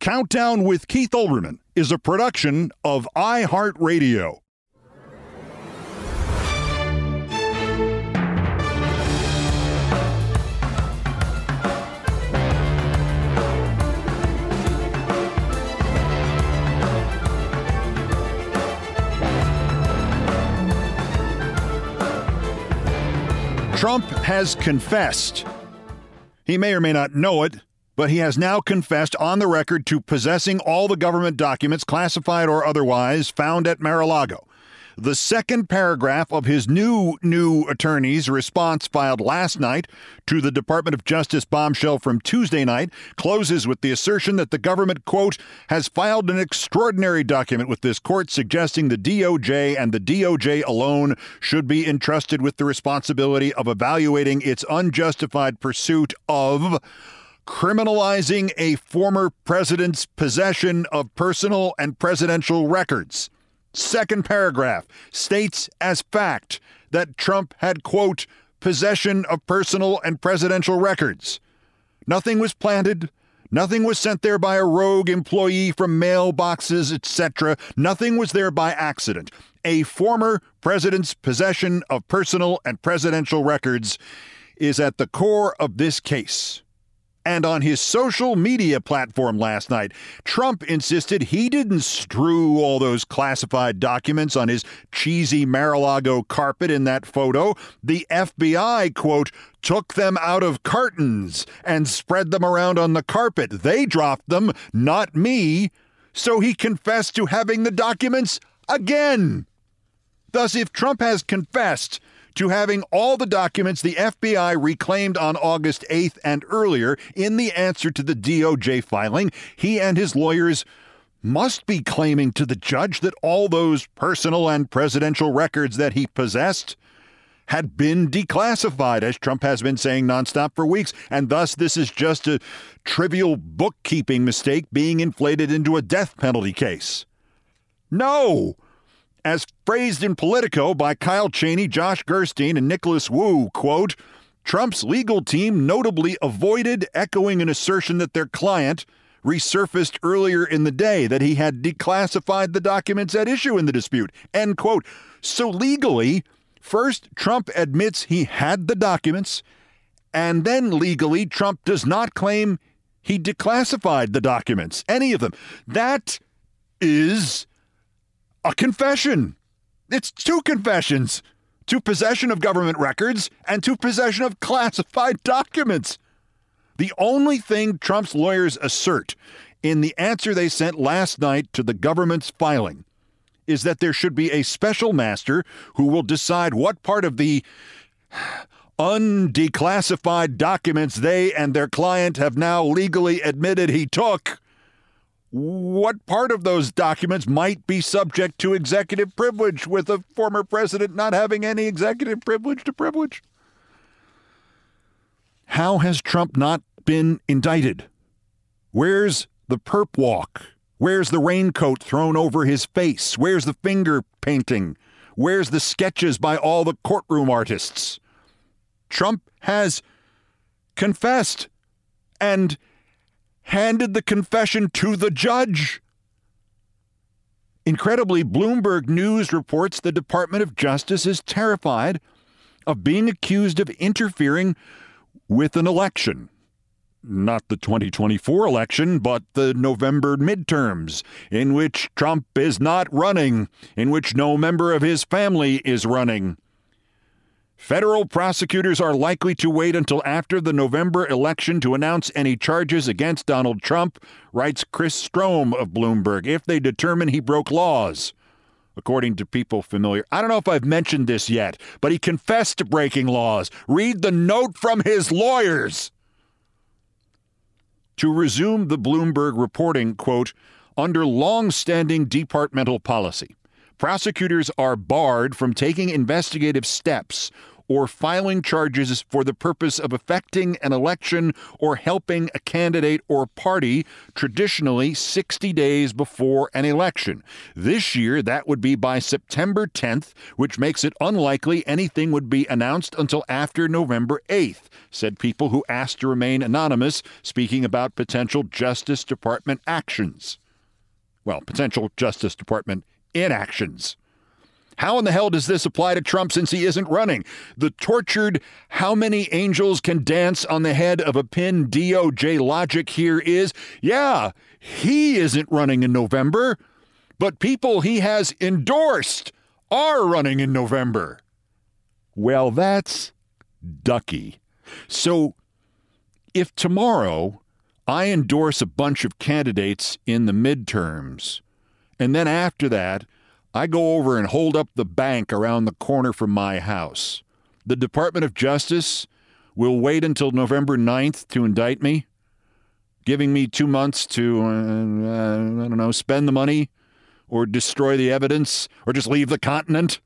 Countdown with Keith Olbermann is a production of iHeartRadio. Trump has confessed. He may or may not know it, but he has now confessed on the record to possessing all the government documents, classified or otherwise, found at Mar a Lago. The second paragraph of his new, new attorney's response filed last night to the Department of Justice bombshell from Tuesday night closes with the assertion that the government, quote, has filed an extraordinary document with this court suggesting the DOJ and the DOJ alone should be entrusted with the responsibility of evaluating its unjustified pursuit of criminalizing a former president's possession of personal and presidential records. Second paragraph states as fact that Trump had, quote, possession of personal and presidential records. Nothing was planted. Nothing was sent there by a rogue employee from mailboxes, etc. Nothing was there by accident. A former president's possession of personal and presidential records is at the core of this case. And on his social media platform last night, Trump insisted he didn't strew all those classified documents on his cheesy Mar a Lago carpet in that photo. The FBI, quote, took them out of cartons and spread them around on the carpet. They dropped them, not me. So he confessed to having the documents again. Thus, if Trump has confessed, to having all the documents the FBI reclaimed on August 8th and earlier in the answer to the DOJ filing, he and his lawyers must be claiming to the judge that all those personal and presidential records that he possessed had been declassified, as Trump has been saying nonstop for weeks. And thus, this is just a trivial bookkeeping mistake being inflated into a death penalty case. No! As phrased in Politico by Kyle Cheney, Josh Gerstein, and Nicholas Wu, quote, Trump's legal team notably avoided echoing an assertion that their client resurfaced earlier in the day that he had declassified the documents at issue in the dispute. End quote. So legally, first, Trump admits he had the documents, and then legally, Trump does not claim he declassified the documents, any of them. That is a confession. It's two confessions to possession of government records and to possession of classified documents. The only thing Trump's lawyers assert in the answer they sent last night to the government's filing is that there should be a special master who will decide what part of the undeclassified documents they and their client have now legally admitted he took. What part of those documents might be subject to executive privilege with a former president not having any executive privilege to privilege? How has Trump not been indicted? Where's the perp walk? Where's the raincoat thrown over his face? Where's the finger painting? Where's the sketches by all the courtroom artists? Trump has confessed and handed the confession to the judge. Incredibly, Bloomberg News reports the Department of Justice is terrified of being accused of interfering with an election. Not the 2024 election, but the November midterms, in which Trump is not running, in which no member of his family is running. Federal prosecutors are likely to wait until after the November election to announce any charges against Donald Trump, writes Chris Strohm of Bloomberg, if they determine he broke laws. According to people familiar, I don't know if I've mentioned this yet, but he confessed to breaking laws. Read the note from his lawyers. To resume the Bloomberg reporting, quote, under long-standing departmental policy, prosecutors are barred from taking investigative steps or filing charges for the purpose of affecting an election or helping a candidate or party traditionally 60 days before an election. This year, that would be by September 10th, which makes it unlikely anything would be announced until after November 8th, said people who asked to remain anonymous, speaking about potential Justice Department actions. Well, potential Justice Department inactions. How in the hell does this apply to Trump since he isn't running? The tortured, how many angels can dance on the head of a pin DOJ logic here is yeah, he isn't running in November, but people he has endorsed are running in November. Well, that's ducky. So if tomorrow I endorse a bunch of candidates in the midterms, and then after that, I go over and hold up the bank around the corner from my house. The Department of Justice will wait until November 9th to indict me, giving me two months to, uh, uh, I don't know, spend the money or destroy the evidence or just leave the continent.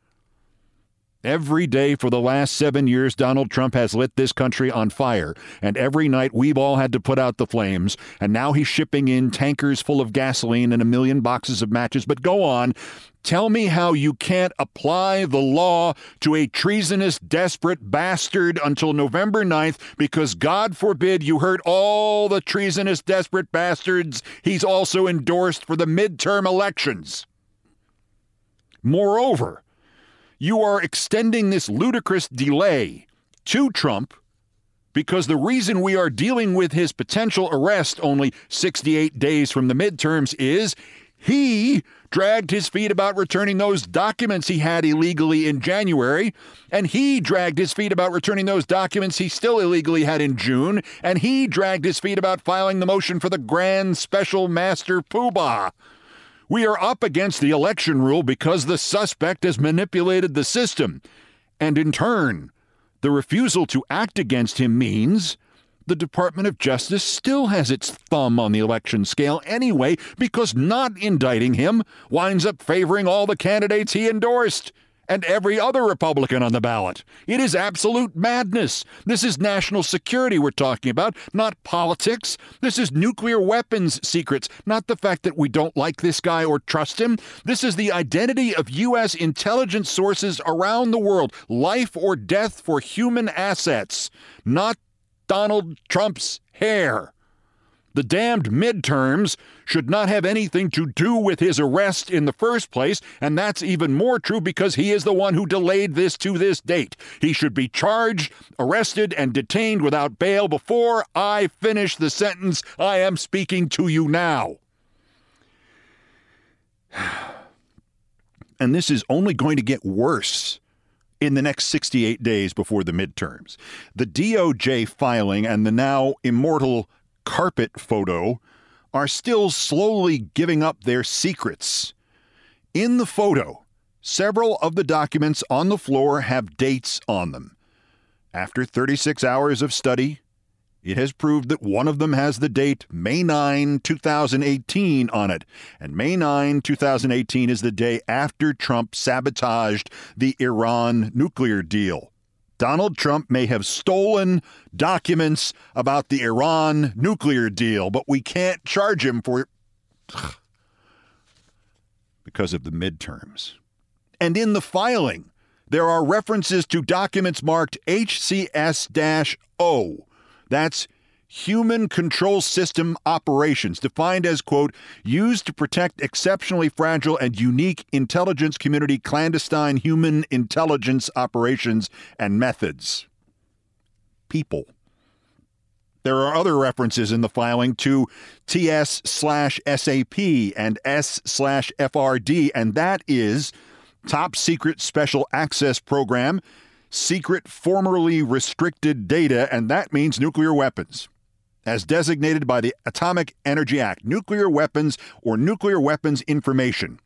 Every day for the last seven years, Donald Trump has lit this country on fire. And every night, we've all had to put out the flames. And now he's shipping in tankers full of gasoline and a million boxes of matches. But go on. Tell me how you can't apply the law to a treasonous, desperate bastard until November 9th because, God forbid, you hurt all the treasonous, desperate bastards he's also endorsed for the midterm elections. Moreover, you are extending this ludicrous delay to Trump because the reason we are dealing with his potential arrest only 68 days from the midterms is he dragged his feet about returning those documents he had illegally in January, and he dragged his feet about returning those documents he still illegally had in June, and he dragged his feet about filing the motion for the grand special master poobah. We are up against the election rule because the suspect has manipulated the system. And in turn, the refusal to act against him means the Department of Justice still has its thumb on the election scale anyway because not indicting him winds up favoring all the candidates he endorsed. And every other Republican on the ballot. It is absolute madness. This is national security we're talking about, not politics. This is nuclear weapons secrets, not the fact that we don't like this guy or trust him. This is the identity of U.S. intelligence sources around the world, life or death for human assets, not Donald Trump's hair. The damned midterms should not have anything to do with his arrest in the first place, and that's even more true because he is the one who delayed this to this date. He should be charged, arrested, and detained without bail before I finish the sentence I am speaking to you now. And this is only going to get worse in the next 68 days before the midterms. The DOJ filing and the now immortal carpet photo are still slowly giving up their secrets. In the photo, several of the documents on the floor have dates on them. After 36 hours of study, it has proved that one of them has the date May 9, 2018 on it. And May 9, 2018 is the day after Trump sabotaged the Iran nuclear deal. Donald Trump may have stolen documents about the Iran nuclear deal, but we can't charge him for because of the midterms. And in the filing, there are references to documents marked HCS 0. That's human control system operations, defined as, quote, used to protect exceptionally fragile and unique intelligence community clandestine human intelligence operations and methods. People. There are other references in the filing to TS slash SAP and S slash FRD, and that is Top Secret Special Access Program, Secret Formerly Restricted Data, and that means nuclear weapons as designated by the Atomic Energy Act, nuclear weapons or nuclear weapons information.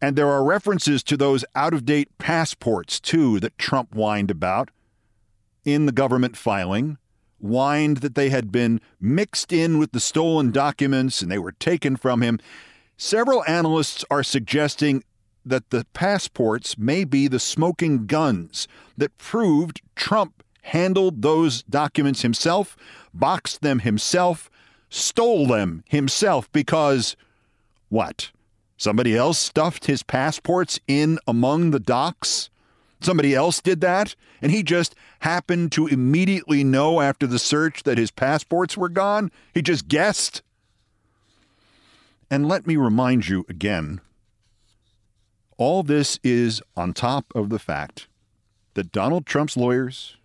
And there are references to those out of date passports, too, that Trump whined about in the government filing, whined that they had been mixed in with the stolen documents and they were taken from him. Several analysts are suggesting that the passports may be the smoking guns that proved Trump handled those documents himself, boxed them himself, stole them himself because what? Somebody else stuffed his passports in among the docs? Somebody else did that, and he just happened to immediately know after the search that his passports were gone? He just guessed? And let me remind you again all this is on top of the fact that Donald Trump's lawyers,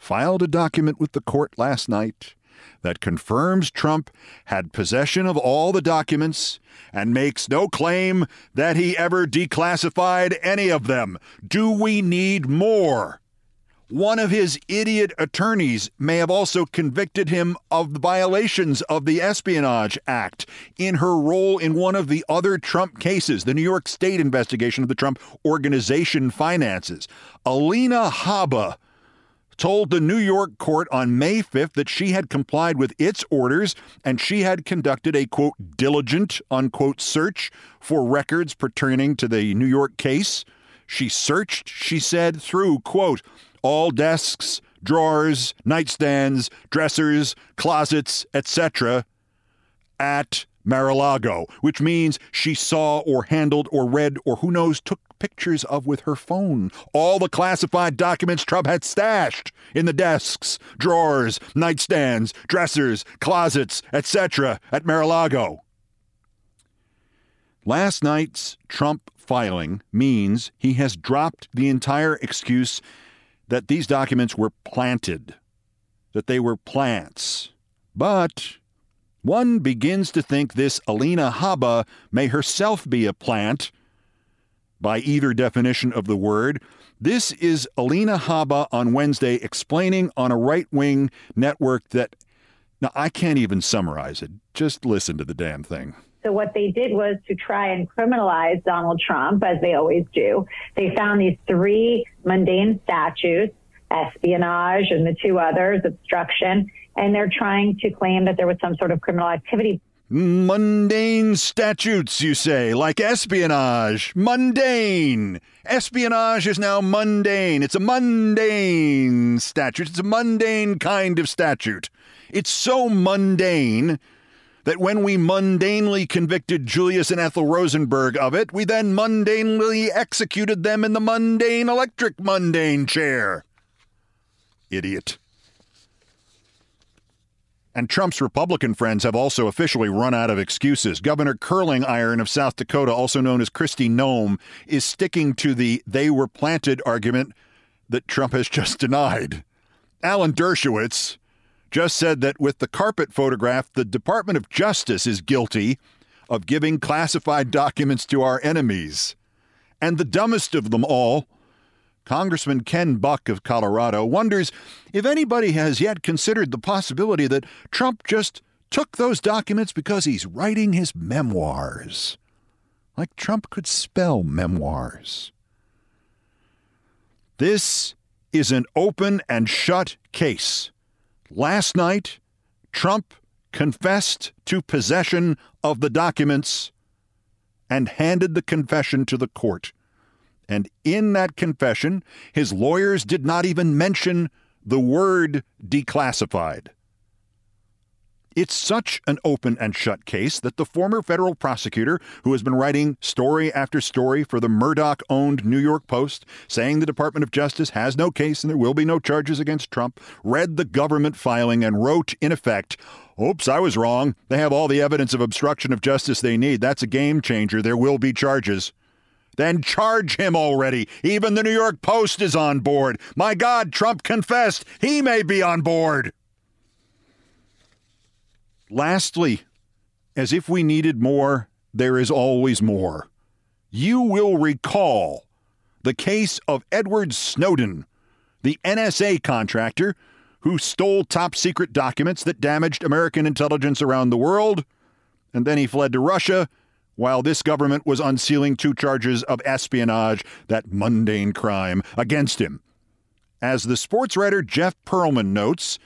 filed a document with the court last night that confirms Trump had possession of all the documents and makes no claim that he ever declassified any of them. Do we need more? One of his idiot attorneys may have also convicted him of the violations of the Espionage Act in her role in one of the other Trump cases, the New York State investigation of the Trump organization finances. Alina Habba told the New York court on May 5th that she had complied with its orders and she had conducted a quote diligent unquote search for records pertaining to the New York case. She searched, she said, through quote all desks, drawers, nightstands, dressers, closets, etc. at Mar-a-Lago, which means she saw or handled or read or who knows took pictures of with her phone. All the classified documents Trump had stashed in the desks, drawers, nightstands, dressers, closets, etc. at Mar-a-Lago. Last night's Trump filing means he has dropped the entire excuse that these documents were planted, that they were plants. But one begins to think this Alina Habba may herself be a plant by either definition of the word. This is Alina Habba on Wednesday explaining on a right wing network that, now I can't even summarize it. Just listen to the damn thing. So what they did was to try and criminalize Donald Trump, as they always do. They found these three mundane statutes, espionage and the two others, obstruction, and they're trying to claim that there was some sort of criminal activity Mundane statutes, you say, like espionage. Mundane. Espionage is now mundane. It's a mundane statute. It's a mundane kind of statute. It's so mundane that when we mundanely convicted Julius and Ethel Rosenberg of it, we then mundanely executed them in the mundane electric mundane chair. Idiot. And Trump's Republican friends have also officially run out of excuses. Governor Curling Iron of South Dakota, also known as Kristi Noem, is sticking to the they were planted argument that Trump has just denied. Alan Dershowitz just said that with the carpet photograph, the Department of Justice is guilty of giving classified documents to our enemies. And the dumbest of them all, Congressman Ken Buck of Colorado wonders if anybody has yet considered the possibility that Trump just took those documents because he's writing his memoirs. Like Trump could spell memoirs. This is an open and shut case. Last night, Trump confessed to possession of the documents and handed the confession to the court. And in that confession, his lawyers did not even mention the word declassified. It's such an open and shut case that the former federal prosecutor, who has been writing story after story for the Murdoch owned New York Post, saying the Department of Justice has no case and there will be no charges against Trump, read the government filing and wrote, in effect, Oops, I was wrong. They have all the evidence of obstruction of justice they need. That's a game changer. There will be charges. Then charge him already. Even the New York Post is on board. My God, Trump confessed. He may be on board. Lastly, as if we needed more, there is always more. You will recall the case of Edward Snowden, the NSA contractor who stole top secret documents that damaged American intelligence around the world, and then he fled to Russia while this government was unsealing two charges of espionage, that mundane crime, against him. As the sports writer Jeff Pearlman notes,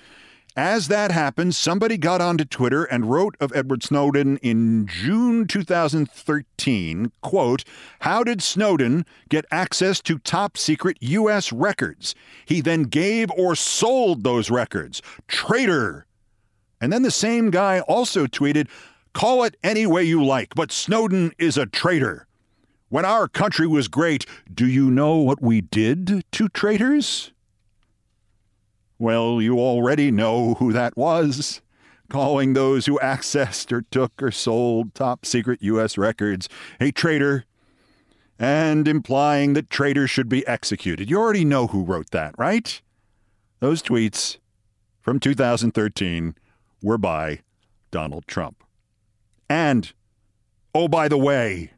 as that happened, somebody got onto Twitter and wrote of Edward Snowden in June 2013, quote, "How did Snowden get access to top secret US records? He then gave or sold those records. Traitor." And then the same guy also tweeted, "Call it any way you like, but Snowden is a traitor." When our country was great, do you know what we did to traitors? Well, you already know who that was. Calling those who accessed or took or sold top secret U.S. records a traitor and implying that traitors should be executed. You already know who wrote that, right? Those tweets from 2013 were by Donald Trump. And, oh, by the way,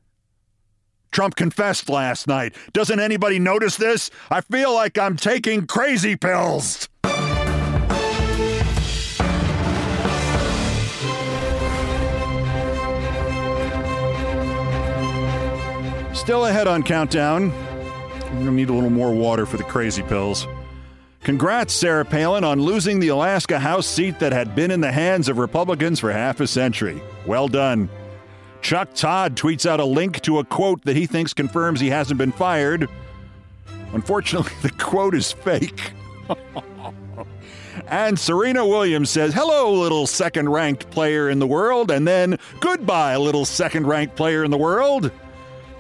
Trump confessed last night. Doesn't anybody notice this? I feel like I'm taking crazy pills. Still ahead on Countdown. We're going to need a little more water for the crazy pills. Congrats, Sarah Palin, on losing the Alaska House seat that had been in the hands of Republicans for half a century. Well done. Chuck Todd tweets out a link to a quote that he thinks confirms he hasn't been fired. Unfortunately, the quote is fake. and Serena Williams says, Hello, little second ranked player in the world, and then goodbye, little second ranked player in the world.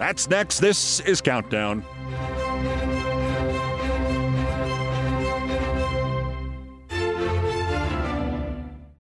That's next. This is Countdown.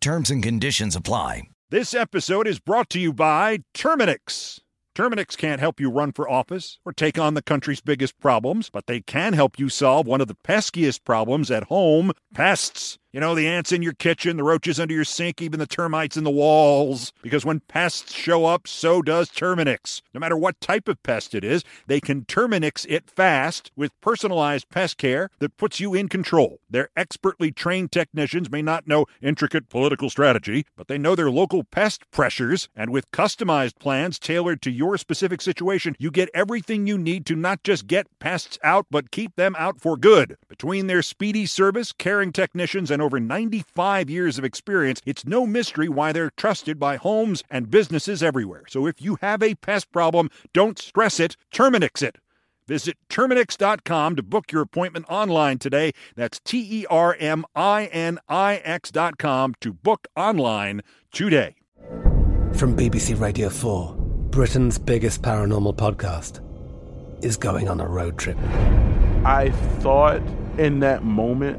Terms and conditions apply. This episode is brought to you by Terminix. Terminix can't help you run for office or take on the country's biggest problems, but they can help you solve one of the peskiest problems at home pests. You know, the ants in your kitchen, the roaches under your sink, even the termites in the walls. Because when pests show up, so does Terminix. No matter what type of pest it is, they can Terminix it fast with personalized pest care that puts you in control. Their expertly trained technicians may not know intricate political strategy, but they know their local pest pressures, and with customized plans tailored to your specific situation, you get everything you need to not just get pests out, but keep them out for good. Between their speedy service, caring technicians, and over 95 years of experience, it's no mystery why they're trusted by homes and businesses everywhere. So if you have a pest problem, don't stress it, Terminix it. Visit Terminix.com to book your appointment online today. That's T E R M I N I X.com to book online today. From BBC Radio 4, Britain's biggest paranormal podcast is going on a road trip. I thought in that moment,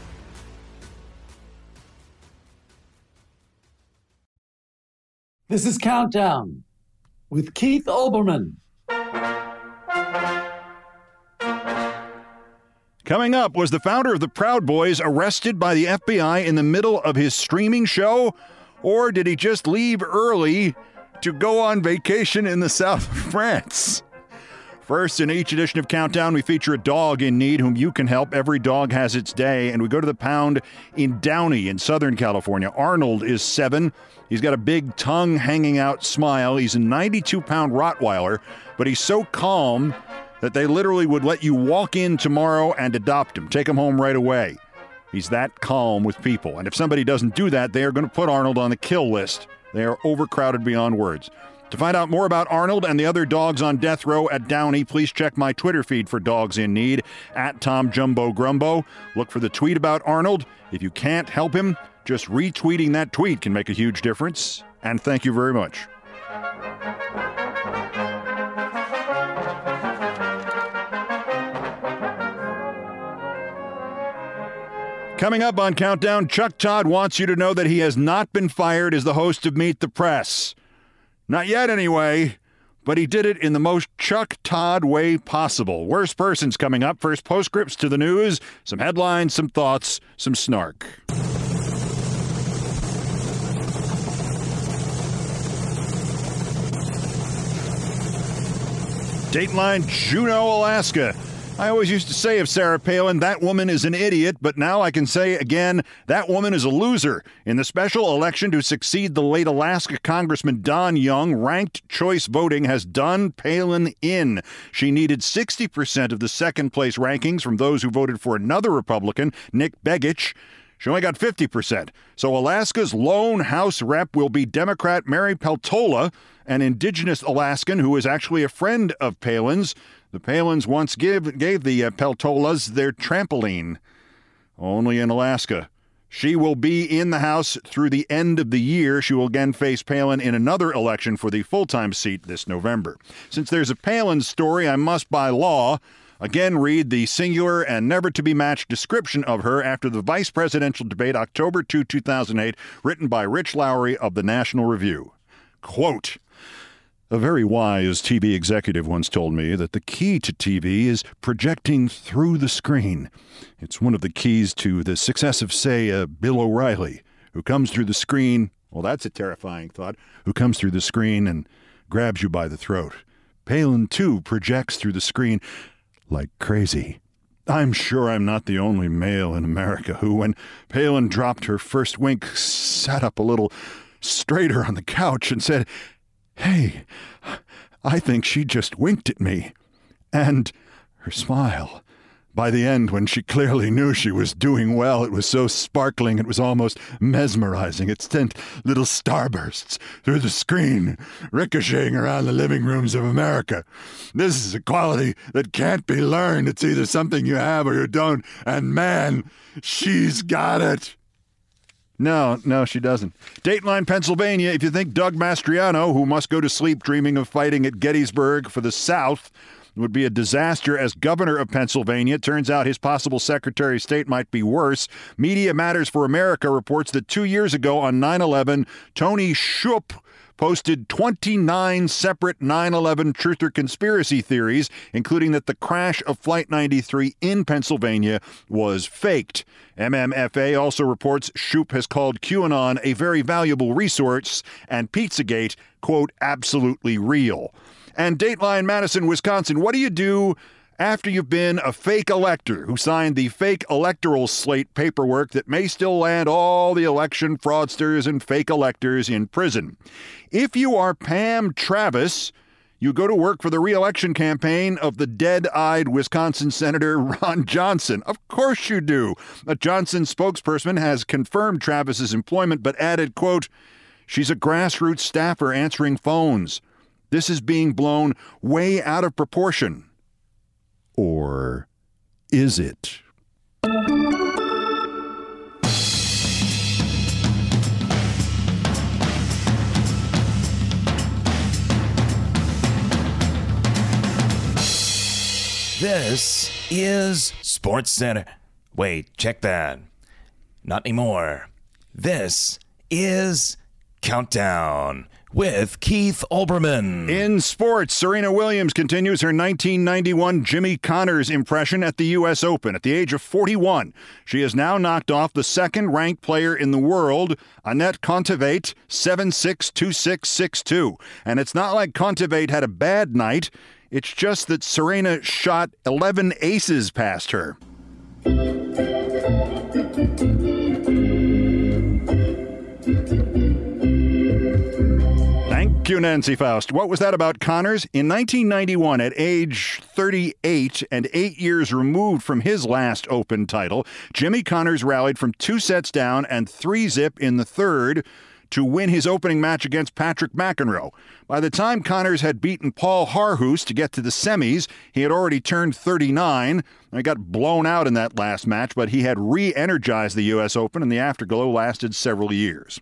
This is Countdown with Keith Olbermann. Coming up, was the founder of the Proud Boys arrested by the FBI in the middle of his streaming show? Or did he just leave early to go on vacation in the south of France? First, in each edition of Countdown, we feature a dog in need whom you can help. Every dog has its day, and we go to the pound in Downey in Southern California. Arnold is seven. He's got a big tongue hanging out smile. He's a 92 pound Rottweiler, but he's so calm that they literally would let you walk in tomorrow and adopt him, take him home right away. He's that calm with people. And if somebody doesn't do that, they are going to put Arnold on the kill list. They are overcrowded beyond words. To find out more about Arnold and the other dogs on death row at Downey, please check my Twitter feed for dogs in need at Tom Jumbo Grumbo. Look for the tweet about Arnold. If you can't help him, just retweeting that tweet can make a huge difference. And thank you very much. Coming up on Countdown, Chuck Todd wants you to know that he has not been fired as the host of Meet the Press. Not yet, anyway, but he did it in the most Chuck Todd way possible. Worst person's coming up. First, postscripts to the news, some headlines, some thoughts, some snark. Dateline Juneau, Alaska. I always used to say of Sarah Palin, that woman is an idiot, but now I can say again, that woman is a loser. In the special election to succeed the late Alaska Congressman Don Young, ranked choice voting has done Palin in. She needed 60% of the second place rankings from those who voted for another Republican, Nick Begich. She only got 50%. So Alaska's lone House rep will be Democrat Mary Peltola, an indigenous Alaskan who is actually a friend of Palin's. The Palins once give, gave the uh, Peltolas their trampoline. Only in Alaska. She will be in the House through the end of the year. She will again face Palin in another election for the full time seat this November. Since there's a Palin story, I must, by law, Again, read the singular and never to be matched description of her after the vice presidential debate October 2, 2008, written by Rich Lowry of the National Review. Quote, A very wise TV executive once told me that the key to TV is projecting through the screen. It's one of the keys to the success of, say, uh, Bill O'Reilly, who comes through the screen. Well, that's a terrifying thought. Who comes through the screen and grabs you by the throat. Palin, too, projects through the screen like crazy. I'm sure I'm not the only male in America who, when Palin dropped her first wink, sat up a little straighter on the couch and said, Hey, I think she just winked at me. And her smile. By the end, when she clearly knew she was doing well, it was so sparkling it was almost mesmerizing. It sent little starbursts through the screen, ricocheting around the living rooms of America. This is a quality that can't be learned. It's either something you have or you don't. And man, she's got it. No, no, she doesn't. Dateline, Pennsylvania. If you think Doug Mastriano, who must go to sleep dreaming of fighting at Gettysburg for the South, would be a disaster as governor of Pennsylvania. Turns out his possible secretary of state might be worse. Media Matters for America reports that two years ago on 9 11, Toni Shuppe posted 29 separate 9 11 truth or conspiracy theories, including that the crash of Flight 93 in Pennsylvania was faked. MMFA also reports Shuppe has called QAnon a very valuable resource and Pizzagate, quote, absolutely real. And Dateline Madison, Wisconsin, what do you do after you've been a fake elector who signed the fake electoral slate paperwork that may still land all the election fraudsters and fake electors in prison. If you are Pam Travis, you go to work for the reelection campaign of the dead eyed Wisconsin Senator Ron Johnson. Of course you do. A Johnson spokesperson has confirmed Travis's employment but added, quote, She's a grassroots staffer answering phones. This is being blown way out of proportion. Or is it? This is Sports Center. Wait, check that. Not anymore. This is Countdown with Keith Olbermann. In sports, Serena Williams continues her 1991 Jimmy Connors impression at the U.S. Open. At the age of 41, she has now knocked off the second ranked player in the world, Anett Kontaveit, 7 6 2 6 6 2. And it's not like Kontaveit had a bad night, it's just that Serena shot 11 aces past her. You, Nancy Faust. What was that about Connors? In 1991, at age 38 and eight years removed from his last Open title, Jimmy Connors rallied from two sets down and three zip in the third to win his opening match against Patrick McEnroe. By the time Connors had beaten Paul Haarhuis to get to the semis, he had already turned 39. He got blown out in that last match, but he had re energized the U.S. Open, and the afterglow lasted several years.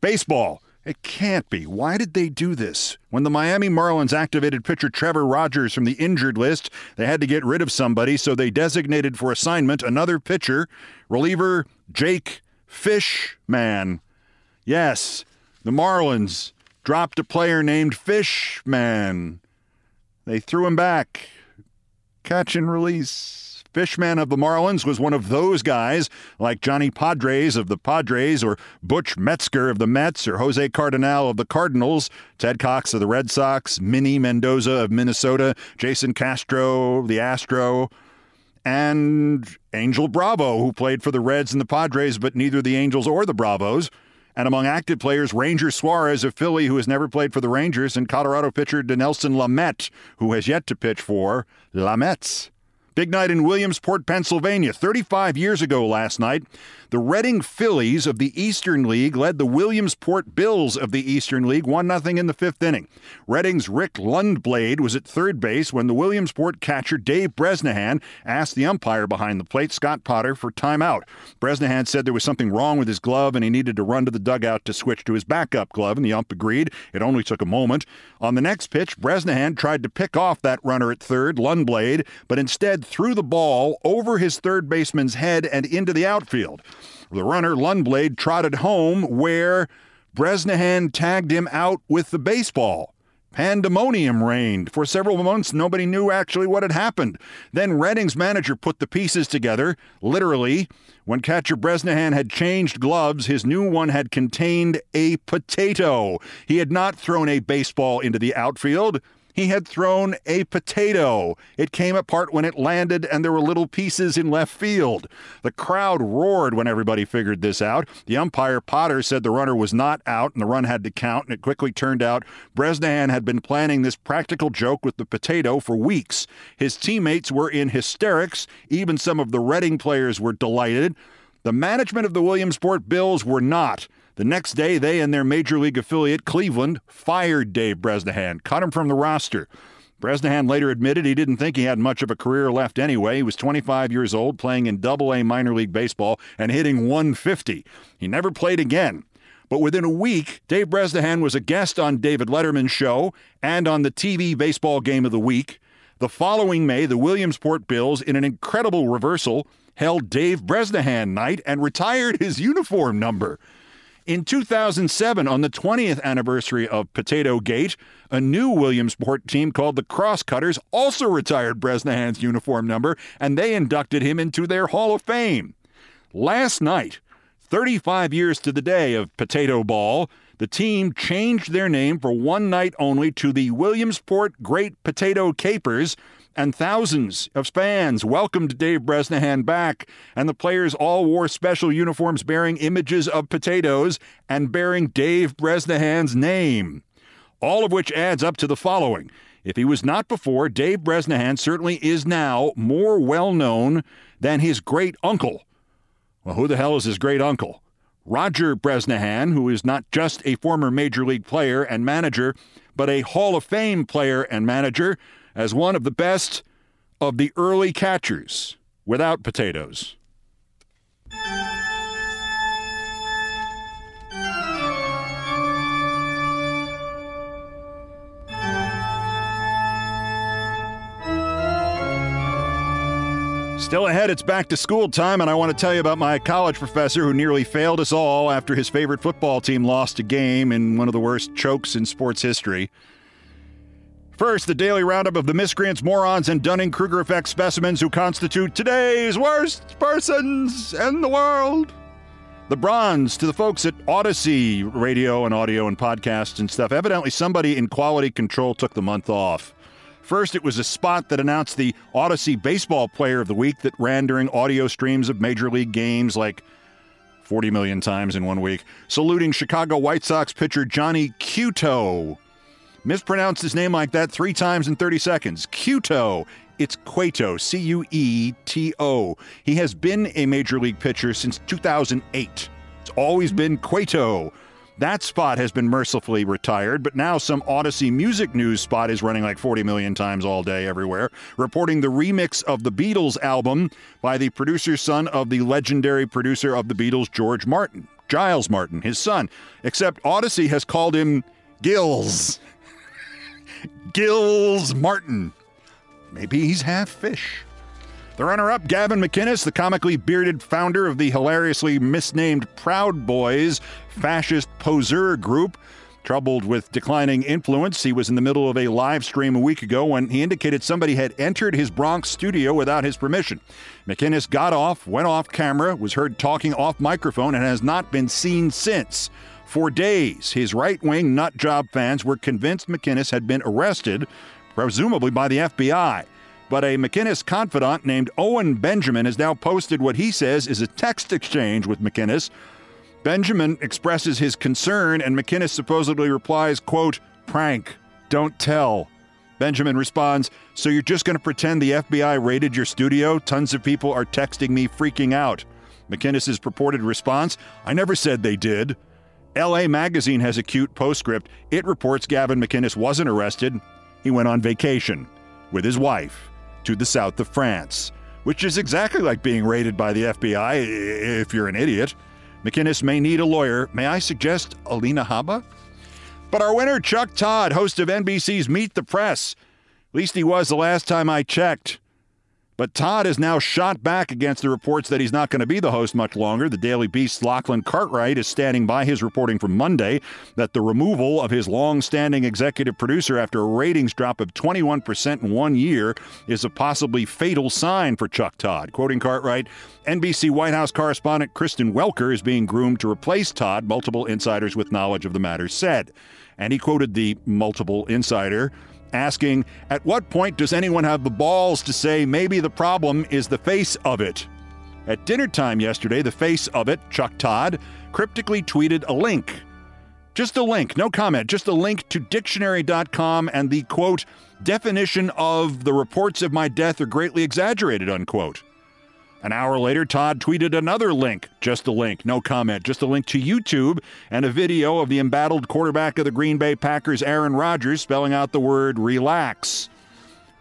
Baseball. It can't be. Why did they do this? When the Miami Marlins activated pitcher Trevor Rogers from the injured list, they had to get rid of somebody, so they designated for assignment another pitcher, reliever Jake Fishman. Yes, the Marlins dropped a player named Fishman. They threw him back. Catch and release. Fishman of the Marlins was one of those guys, like Johnny Podres of the Padres, or Butch Metzger of the Mets, or Jose Cardenal of the Cardinals, Ted Cox of the Red Sox, Minnie Mendoza of Minnesota, Jason Castro, of the Astro, and Angel Bravo, who played for the Reds and the Padres, but neither the Angels or the Bravos. And among active players, Ranger Suarez of Philly, who has never played for the Rangers, and Colorado pitcher Dinelson Lamet, who has yet to pitch for La Mets. Big night in Williamsport, Pennsylvania. 35 years ago last night, the Reading Phillies of the Eastern League led the Williamsport Bills of the Eastern League 1 0 in the fifth inning. Reading's Rick Lundblade was at third base when the Williamsport catcher Dave Bresnahan asked the umpire behind the plate, Scott Potter, for timeout. Bresnahan said there was something wrong with his glove and he needed to run to the dugout to switch to his backup glove, and the ump agreed. It only took a moment. On the next pitch, Bresnahan tried to pick off that runner at third, Lundblade, but instead threw the ball over his third baseman's head and into the outfield. The runner, Lundblade, trotted home where Bresnahan tagged him out with the baseball. Pandemonium reigned. For several months, nobody knew actually what had happened. Then Reading's manager put the pieces together, literally. When catcher Bresnahan had changed gloves, his new one had contained a potato. He had not thrown a baseball into the outfield. He had thrown a potato. It came apart when it landed, and there were little pieces in left field. The crowd roared when everybody figured this out. The umpire, Potter, said the runner was not out and the run had to count, and it quickly turned out Bresnahan had been planning this practical joke with the potato for weeks. His teammates were in hysterics. Even some of the Reading players were delighted. The management of the Williamsport Bills were not. The next day, they and their major league affiliate, Cleveland, fired Dave Bresnahan, cut him from the roster. Bresnahan later admitted he didn't think he had much of a career left anyway. He was 25 years old, playing in Double A minor league baseball and hitting 150. He never played again. But within a week, Dave Bresnahan was a guest on David Letterman's show and on the TV Baseball Game of the Week. The following May, the Williamsport Bills, in an incredible reversal, held Dave Bresnahan night and retired his uniform number. In 2007, on the 20th anniversary of Potato Gate, a new Williamsport team called the Crosscutters also retired Bresnahan's uniform number, and they inducted him into their Hall of Fame. Last night, 35 years to the day of Potato Ball, the team changed their name for one night only to the Williamsport Great Potato Capers and thousands of fans welcomed Dave Bresnahan back, and the players all wore special uniforms bearing images of potatoes and bearing Dave Bresnahan's name. All of which adds up to the following. If he was not before, Dave Bresnahan certainly is now more well known than his great uncle. Well, who the hell is his great uncle? Roger Bresnahan, who is not just a former Major League player and manager, but a Hall of Fame player and manager as one of the best of the early catchers without potatoes. Still ahead, it's back to school time, and I want to tell you about my college professor who nearly failed us all after his favorite football team lost a game in one of the worst chokes in sports history. First, the daily roundup of the miscreants, morons, and Dunning Kruger effect specimens who constitute today's worst persons in the world. The bronze to the folks at Audacy Radio and audio and podcasts and stuff. Evidently, somebody in quality control took the month off. First, it was a spot that announced the Audacy Baseball Player of the Week that ran during audio streams of major league games like 40 million times in one week, saluting Chicago White Sox pitcher Johnny Cueto mispronounced his name like that three times in 30 seconds. Cueto. It's Cueto, C U E T O. He has been a major league pitcher since 2008. It's always been Cueto. That spot has been mercifully retired, but now some Audacy music news spot is running like 40 million times all day everywhere, reporting the remix of the Beatles album by the producer's son of the legendary producer of the Beatles, George Martin, Giles Martin, his son. Except Audacy has called him Gills. Gills Martin. Maybe he's half fish. The runner up, Gavin McInnes, the comically bearded founder of the hilariously misnamed Proud Boys fascist poseur group. Troubled with declining influence, he was in the middle of a live stream a week ago when he indicated somebody had entered his Bronx studio without his permission. McInnes got off, went off camera, was heard talking off microphone, and has not been seen since. For days, his right wing nut job fans were convinced McInnes had been arrested, presumably by the FBI. But a McInnes confidant named Owen Benjamin has now posted what he says is a text exchange with McInnes. Benjamin expresses his concern, and McInnes supposedly replies, quote, prank, don't tell. Benjamin responds, So you're just going to pretend the FBI raided your studio? Tons of people are texting me freaking out. McInnes' purported response, I never said they did. LA Magazine has a cute postscript. It reports Gavin McInnes wasn't arrested. He went on vacation with his wife to the south of France, which is exactly like being raided by the FBI if you're an idiot. McInnes may need a lawyer. May I suggest Alina Habba? But our winner, Chuck Todd, host of NBC's Meet the Press, at least he was the last time I checked, But Todd has now shot back against the reports that he's not going to be the host much longer. The Daily Beast's Lachlan Cartwright is standing by his reporting from Monday that the removal of his long standing executive producer after a ratings drop of 21% in one year is a possibly fatal sign for Chuck Todd. Quoting Cartwright, NBC White House correspondent Kristen Welker is being groomed to replace Todd, multiple insiders with knowledge of the matter said. And he quoted the multiple insider asking, At what point does anyone have the balls to say maybe the problem is the face of it? At dinner time yesterday, the face of it, Chuck Todd, cryptically tweeted a link. Just a link, no comment, just a link to dictionary.com and the quote, definition of the reports of my death are greatly exaggerated, unquote. An hour later, Todd tweeted another link, just a link, no comment, just a link to YouTube and a video of the embattled quarterback of the Green Bay Packers, Aaron Rodgers, spelling out the word relax.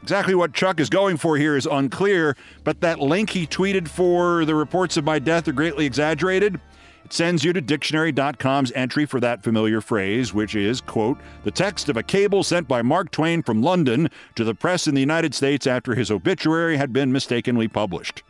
Exactly what Chuck is going for here is unclear, but that link he tweeted for the reports of my death are greatly exaggerated. It sends you to dictionary.com's entry for that familiar phrase, which is, quote, the text of a cable sent by Mark Twain from London to the press in the United States after his obituary had been mistakenly published.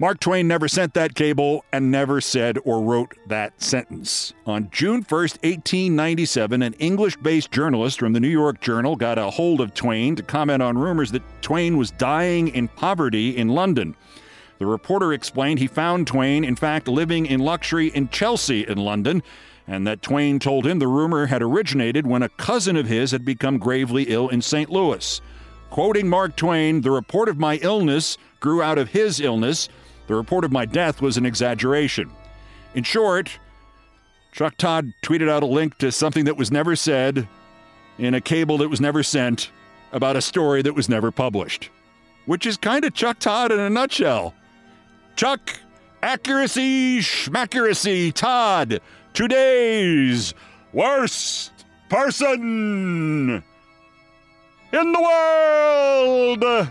Mark Twain never sent that cable and never said or wrote that sentence. On June 1st, 1897, an English based journalist from the New York Journal got a hold of Twain to comment on rumors that Twain was dying in poverty in London. The reporter explained he found Twain, in fact, living in luxury in Chelsea in London, and that Twain told him the rumor had originated when a cousin of his had become gravely ill in St. Louis. Quoting Mark Twain, the report of my illness grew out of his illness. The report of my death was an exaggeration. In short, Chuck Todd tweeted out a link to something that was never said in a cable that was never sent about a story that was never published, which is kind of Chuck Todd in a nutshell. Chuck, accuracy, schmaccuracy, Todd, today's worst person in the world.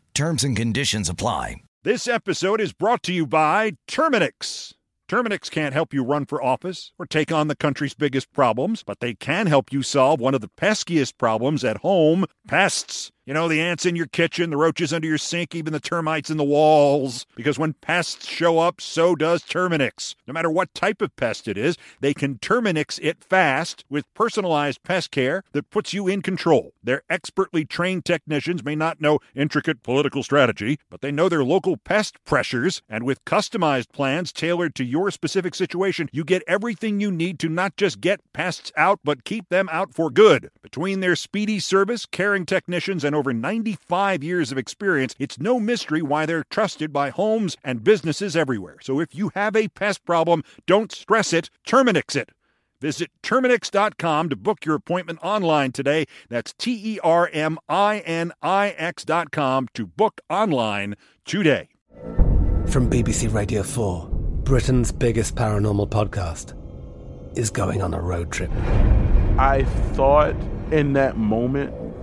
Terms and conditions apply. This episode is brought to you by Terminix. Terminix can't help you run for office or take on the country's biggest problems, but they can help you solve one of the peskiest problems at home pests. You know, the ants in your kitchen, the roaches under your sink, even the termites in the walls. Because when pests show up, so does Terminix. No matter what type of pest it is, they can Terminix it fast with personalized pest care that puts you in control. Their expertly trained technicians may not know intricate political strategy, but they know their local pest pressures, and with customized plans tailored to your specific situation, you get everything you need to not just get pests out, but keep them out for good. Between their speedy service, caring technicians, and over 95 years of experience, it's no mystery why they're trusted by homes and businesses everywhere. So if you have a pest problem, don't stress it, Terminix it. Visit Terminix.com to book your appointment online today. That's T E R M I N I X.com to book online today. From BBC Radio 4, Britain's biggest paranormal podcast is going on a road trip. I thought in that moment,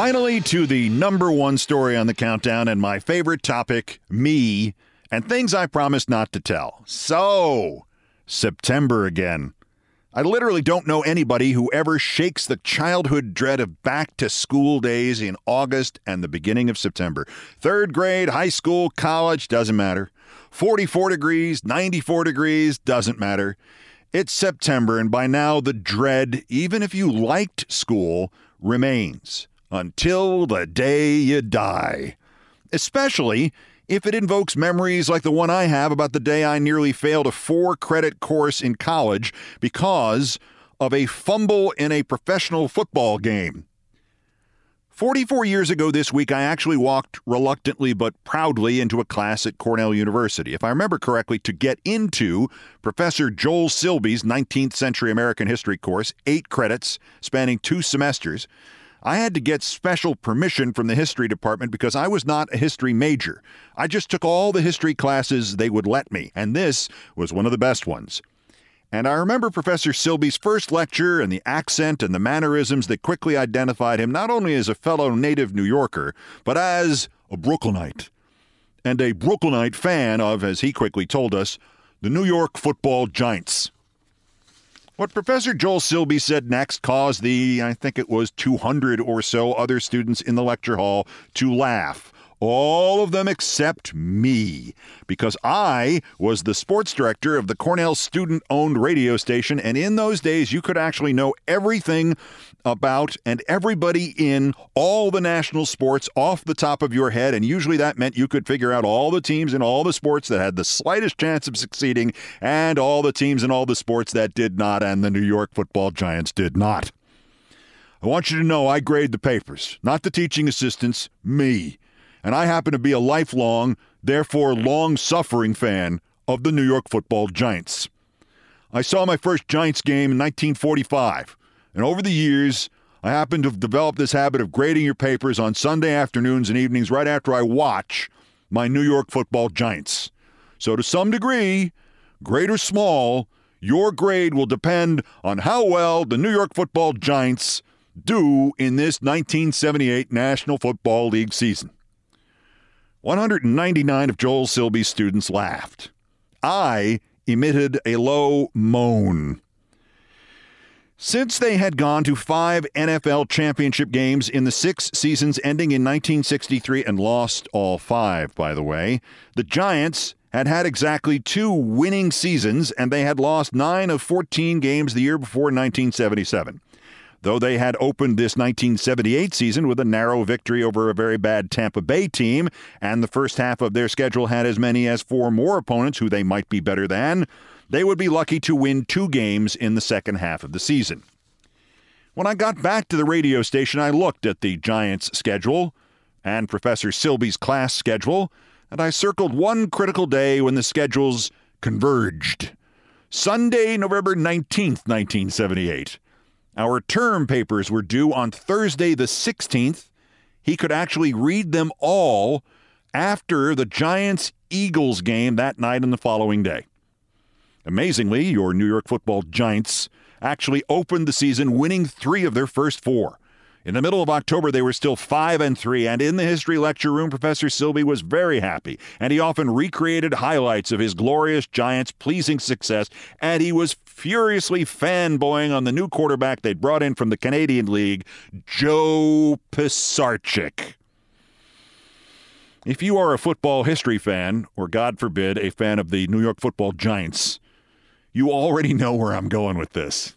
Finally, to the number one story on the countdown and my favorite topic me and things I promised not to tell. So, September again. I literally don't know anybody who ever shakes the childhood dread of back to school days in August and the beginning of September. Third grade, high school, college, doesn't matter. 44 degrees, 94 degrees, doesn't matter. It's September, and by now the dread, even if you liked school, remains until the day you die. Especially if it invokes memories like the one I have about the day I nearly failed a four credit course in college because of a fumble in a professional football game. 44 years ago this week, I actually walked reluctantly but proudly into a class at Cornell University. If I remember correctly, to get into Professor Joel Silbey's 19th century American history course, eight credits spanning two semesters. I had to get special permission from the history department because I was not a history major. I just took all the history classes they would let me, and this was one of the best ones. And I remember Professor Silbey's first lecture and the accent and the mannerisms that quickly identified him not only as a fellow native New Yorker, but as a Brooklynite. And a Brooklynite fan of, as he quickly told us, the New York football giants. What Professor Joel Silbey said next caused the, I think it was 200 or so other students in the lecture hall to laugh. All of them except me, because I was the sports director of the Cornell student owned radio station. And in those days, you could actually know everything about and everybody in all the national sports off the top of your head. And usually that meant you could figure out all the teams in all the sports that had the slightest chance of succeeding and all the teams in all the sports that did not. And the New York football giants did not. I want you to know I grade the papers, not the teaching assistants, me. And I happen to be a lifelong, therefore long suffering fan of the New York football giants. I saw my first Giants game in 1945. And over the years, I happen to have developed this habit of grading your papers on Sunday afternoons and evenings right after I watch my New York football giants. So, to some degree, great or small, your grade will depend on how well the New York football giants do in this 1978 National Football League season. 199 of Joel Silbey's students laughed. I emitted a low moan. Since they had gone to five NFL championship games in the six seasons ending in 1963 and lost all five, by the way, the Giants had had exactly two winning seasons and they had lost nine of 14 games the year before 1977. Though they had opened this 1978 season with a narrow victory over a very bad Tampa Bay team, and the first half of their schedule had as many as four more opponents who they might be better than, they would be lucky to win two games in the second half of the season. When I got back to the radio station, I looked at the Giants' schedule and Professor Silbey's class schedule, and I circled one critical day when the schedules converged. Sunday, November 19th, 1978. Our term papers were due on Thursday, the 16th. He could actually read them all after the Giants Eagles game that night and the following day. Amazingly, your New York football Giants actually opened the season winning three of their first four. In the middle of October, they were still 5 and 3, and in the history lecture room, Professor Silbey was very happy, and he often recreated highlights of his glorious Giants' pleasing success, and he was furiously fanboying on the new quarterback they'd brought in from the Canadian League, Joe Pisarcik. If you are a football history fan, or God forbid, a fan of the New York football Giants, you already know where I'm going with this.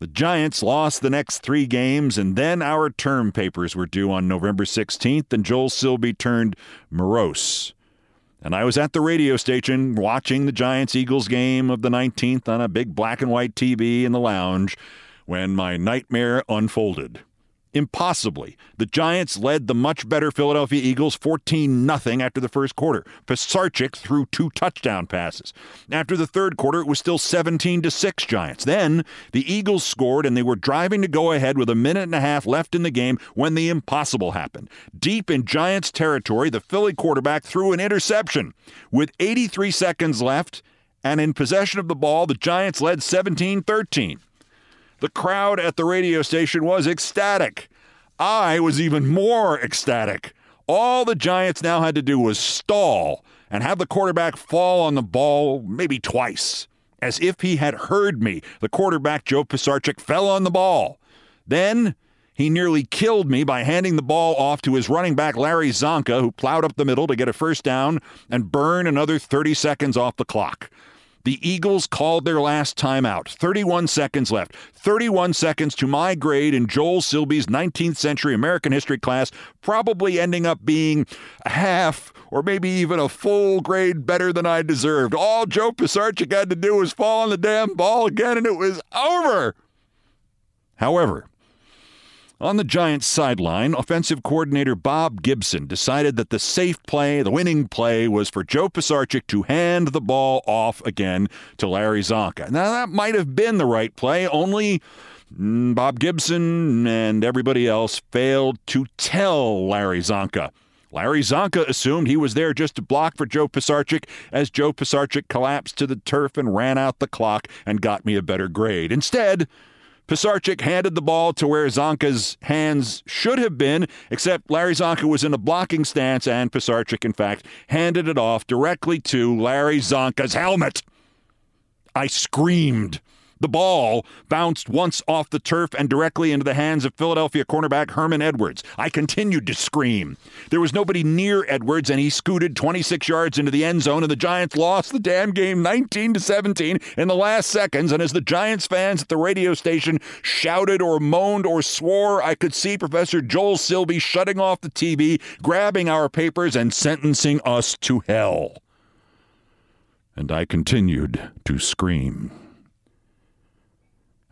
The Giants lost the next three games, and then our term papers were due on November 16th, and Joel Silbey turned morose. And I was at the radio station watching the Giants Eagles game of the 19th on a big black and white TV in the lounge when my nightmare unfolded. Impossibly, the Giants led the much better Philadelphia Eagles 14 0 after the first quarter. Pisarcik threw two touchdown passes. After the third quarter, it was still 17 6 Giants. Then the Eagles scored and they were driving to go ahead with a minute and a half left in the game when the impossible happened. Deep in Giants territory, the Philly quarterback threw an interception. With 83 seconds left and in possession of the ball, the Giants led 17 13. The crowd at the radio station was ecstatic. I was even more ecstatic. All the Giants now had to do was stall and have the quarterback fall on the ball maybe twice. As if he had heard me, the quarterback, Joe Pisarcik, fell on the ball. Then he nearly killed me by handing the ball off to his running back, Larry Csonka, who plowed up the middle to get a first down and burn another 30 seconds off the clock. The Eagles called their last timeout. 31 seconds left. 31 seconds to my grade in Joel Silbey's 19th century American history class, probably ending up being a half or maybe even a full grade better than I deserved. All Joe Pisarcik had to do was fall on the damn ball again, and it was over. However, on the Giants sideline, offensive coordinator Bob Gibson decided that the safe play, the winning play, was for Joe Pisarcik to hand the ball off again to Larry Csonka. Now, that might have been the right play, only mm, Bob Gibson and everybody else failed to tell Larry Csonka. Larry Csonka assumed he was there just to block for Joe Pisarcik as Joe Pisarcik collapsed to the turf and ran out the clock and got me a better grade. Instead, Pisarcik handed the ball to where Csonka's hands should have been, except Larry Csonka was in a blocking stance, and Pisarcik, in fact, handed it off directly to Larry Csonka's helmet. I screamed. The ball bounced once off the turf and directly into the hands of Philadelphia cornerback Herman Edwards. I continued to scream. There was nobody near Edwards, and he scooted 26 yards into the end zone, and the Giants lost the damn game 19 to 17 in the last seconds. And as the Giants fans at the radio station shouted or moaned or swore, I could see Professor Joel Silbey shutting off the TV, grabbing our papers, and sentencing us to hell. And I continued to scream.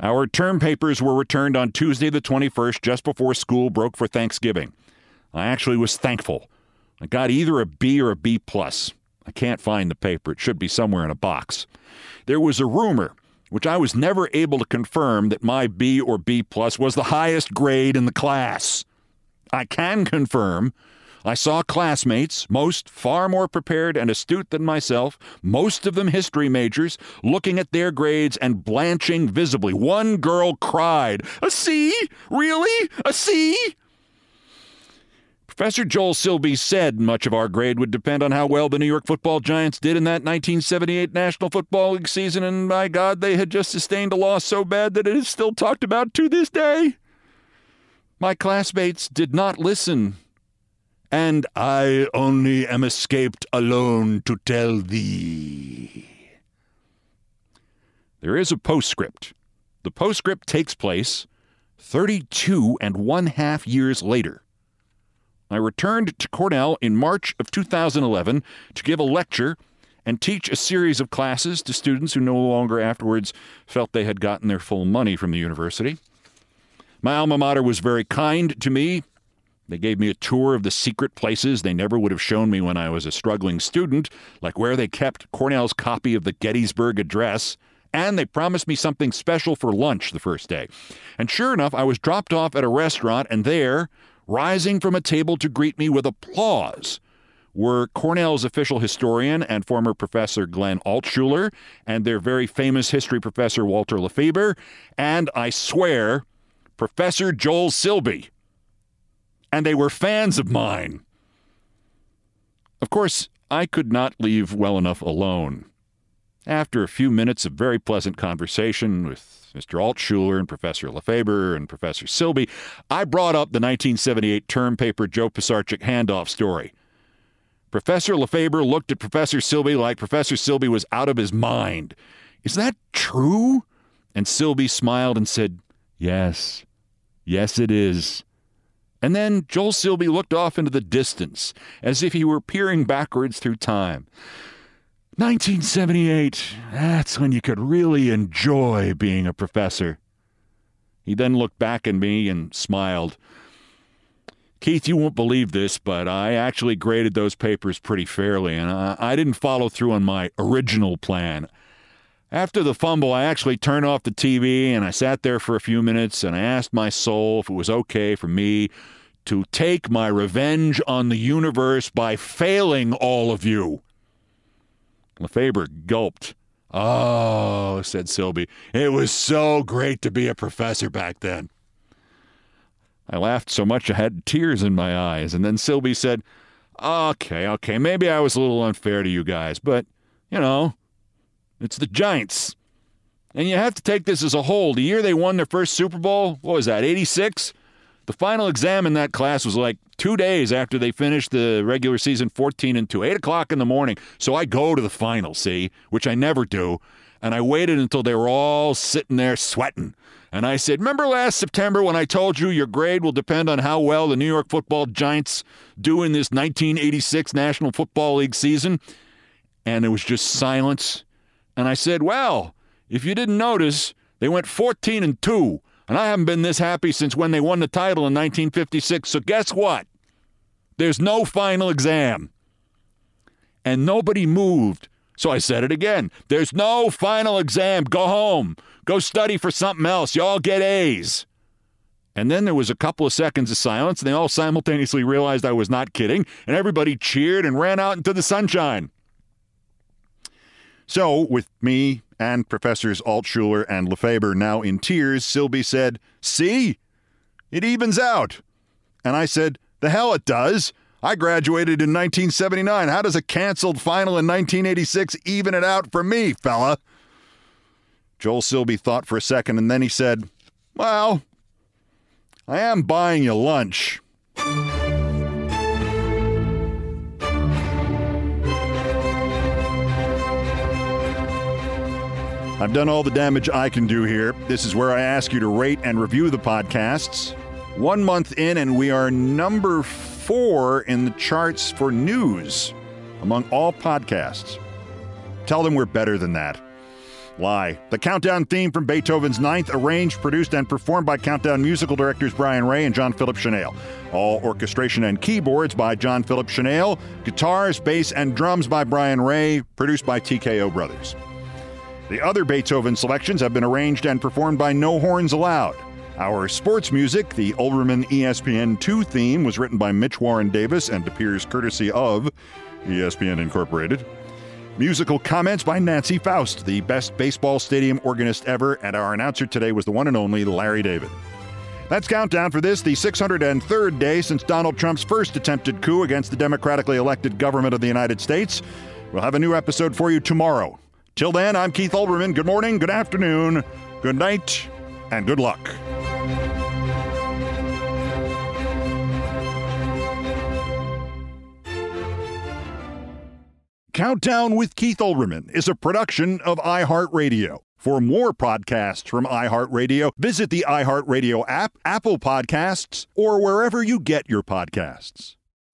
Our term papers were returned on Tuesday, the 21st, just before school broke for Thanksgiving. I actually was thankful. I got either a B or a B plus. I can't find the paper. It should be somewhere in a box. There was a rumor, which I was never able to confirm, that my B or B plus was the highest grade in the class. I can confirm I saw classmates, most far more prepared and astute than myself, most of them history majors, looking at their grades and blanching visibly. One girl cried, A C? Really? A C? Professor Joel Silbey said much of our grade would depend on how well the New York football Giants did in that 1978 National Football League season, and my God, they had just sustained a loss so bad that it is still talked about to this day. My classmates did not listen and I only am escaped alone to tell thee. There is a postscript. The postscript takes place 32 and one half years later. I returned to Cornell in March of 2011 to give a lecture and teach a series of classes to students who no longer afterwards felt they had gotten their full money from the university. My alma mater was very kind to me they gave me a tour of the secret places they never would have shown me when I was a struggling student, like where they kept Cornell's copy of the Gettysburg Address, and they promised me something special for lunch the first day. And sure enough, I was dropped off at a restaurant, and there, rising from a table to greet me with applause, were Cornell's official historian and former professor Glenn Altschuler and their very famous history professor Walter LaFeber, and I swear, Professor Joel Silbey and they were fans of mine. Of course, I could not leave well enough alone. After a few minutes of very pleasant conversation with Mr. Altschuler and Professor LaFeber and Professor Silbey, I brought up the 1978 term paper Joe Pisarcik handoff story. Professor LaFeber looked at Professor Silbey like Professor Silbey was out of his mind. Is that true? And Silbey smiled and said, Yes, yes, it is. And then Joel Silbey looked off into the distance, as if he were peering backwards through time. 1978, that's when you could really enjoy being a professor. He then looked back at me and smiled. Keith, you won't believe this, but I actually graded those papers pretty fairly, and I, I didn't follow through on my original plan. After the fumble, I actually turned off the TV and I sat there for a few minutes and I asked my soul if it was okay for me to take my revenge on the universe by failing all of you. LaFeber gulped. Oh, said Silbey, it was so great to be a professor back then. I laughed so much I had tears in my eyes, and then Silbey said, Okay, okay, maybe I was a little unfair to you guys, but, you know, it's the Giants. And you have to take this as a whole. The year they won their first Super Bowl, what was that, 86? The final exam in that class was like two days after they finished the regular season 14 and 2, 8 o'clock in the morning. So I go to the final, see, which I never do. And I waited until they were all sitting there sweating. And I said, Remember last September when I told you your grade will depend on how well the New York football Giants do in this 1986 National Football League season? And it was just silence. And I said, Well, if you didn't notice, they went 14 and 2, and I haven't been this happy since when they won the title in 1956. So guess what? There's no final exam. And nobody moved. So I said it again. There's no final exam. Go home. Go study for something else. You all get A's. And then there was a couple of seconds of silence, and they all simultaneously realized I was not kidding, and everybody cheered and ran out into the sunshine. So, with me and Professors Altschuler and LaFeber now in tears, Silbey said, See? It evens out. And I said, The hell it does. I graduated in 1979. How does a canceled final in 1986 even it out for me, fella? Joel Silbey thought for a second and then he said, Well, I am buying you lunch. I've done all the damage I can do here. This is where I ask you to rate and review the podcasts. One month in, and we are number four in the charts for news among all podcasts. Tell them we're better than that. Lie. The countdown theme from Beethoven's Ninth, arranged, produced, and performed by Countdown musical directors Brian Ray and John Philip Shenale. All orchestration and keyboards by John Philip Shenale. Guitars, bass, and drums by Brian Ray, produced by TKO Brothers. The other Beethoven selections have been arranged and performed by No Horns Allowed. Our sports music, the Olbermann ESPN2 theme, was written by Mitch Warren Davis and appears courtesy of ESPN Incorporated. Musical comments by Nancy Faust, the best baseball stadium organist ever, and our announcer today was the one and only Larry David. That's countdown for this, the 603rd day since Donald Trump's first attempted coup against the democratically elected government of the United States. We'll have a new episode for you tomorrow. Till then, I'm Keith Olbermann. Good morning, good afternoon, good night, and good luck. Countdown with Keith Olbermann is a production of iHeartRadio. For more podcasts from iHeartRadio, visit the iHeartRadio app, Apple Podcasts, or wherever you get your podcasts.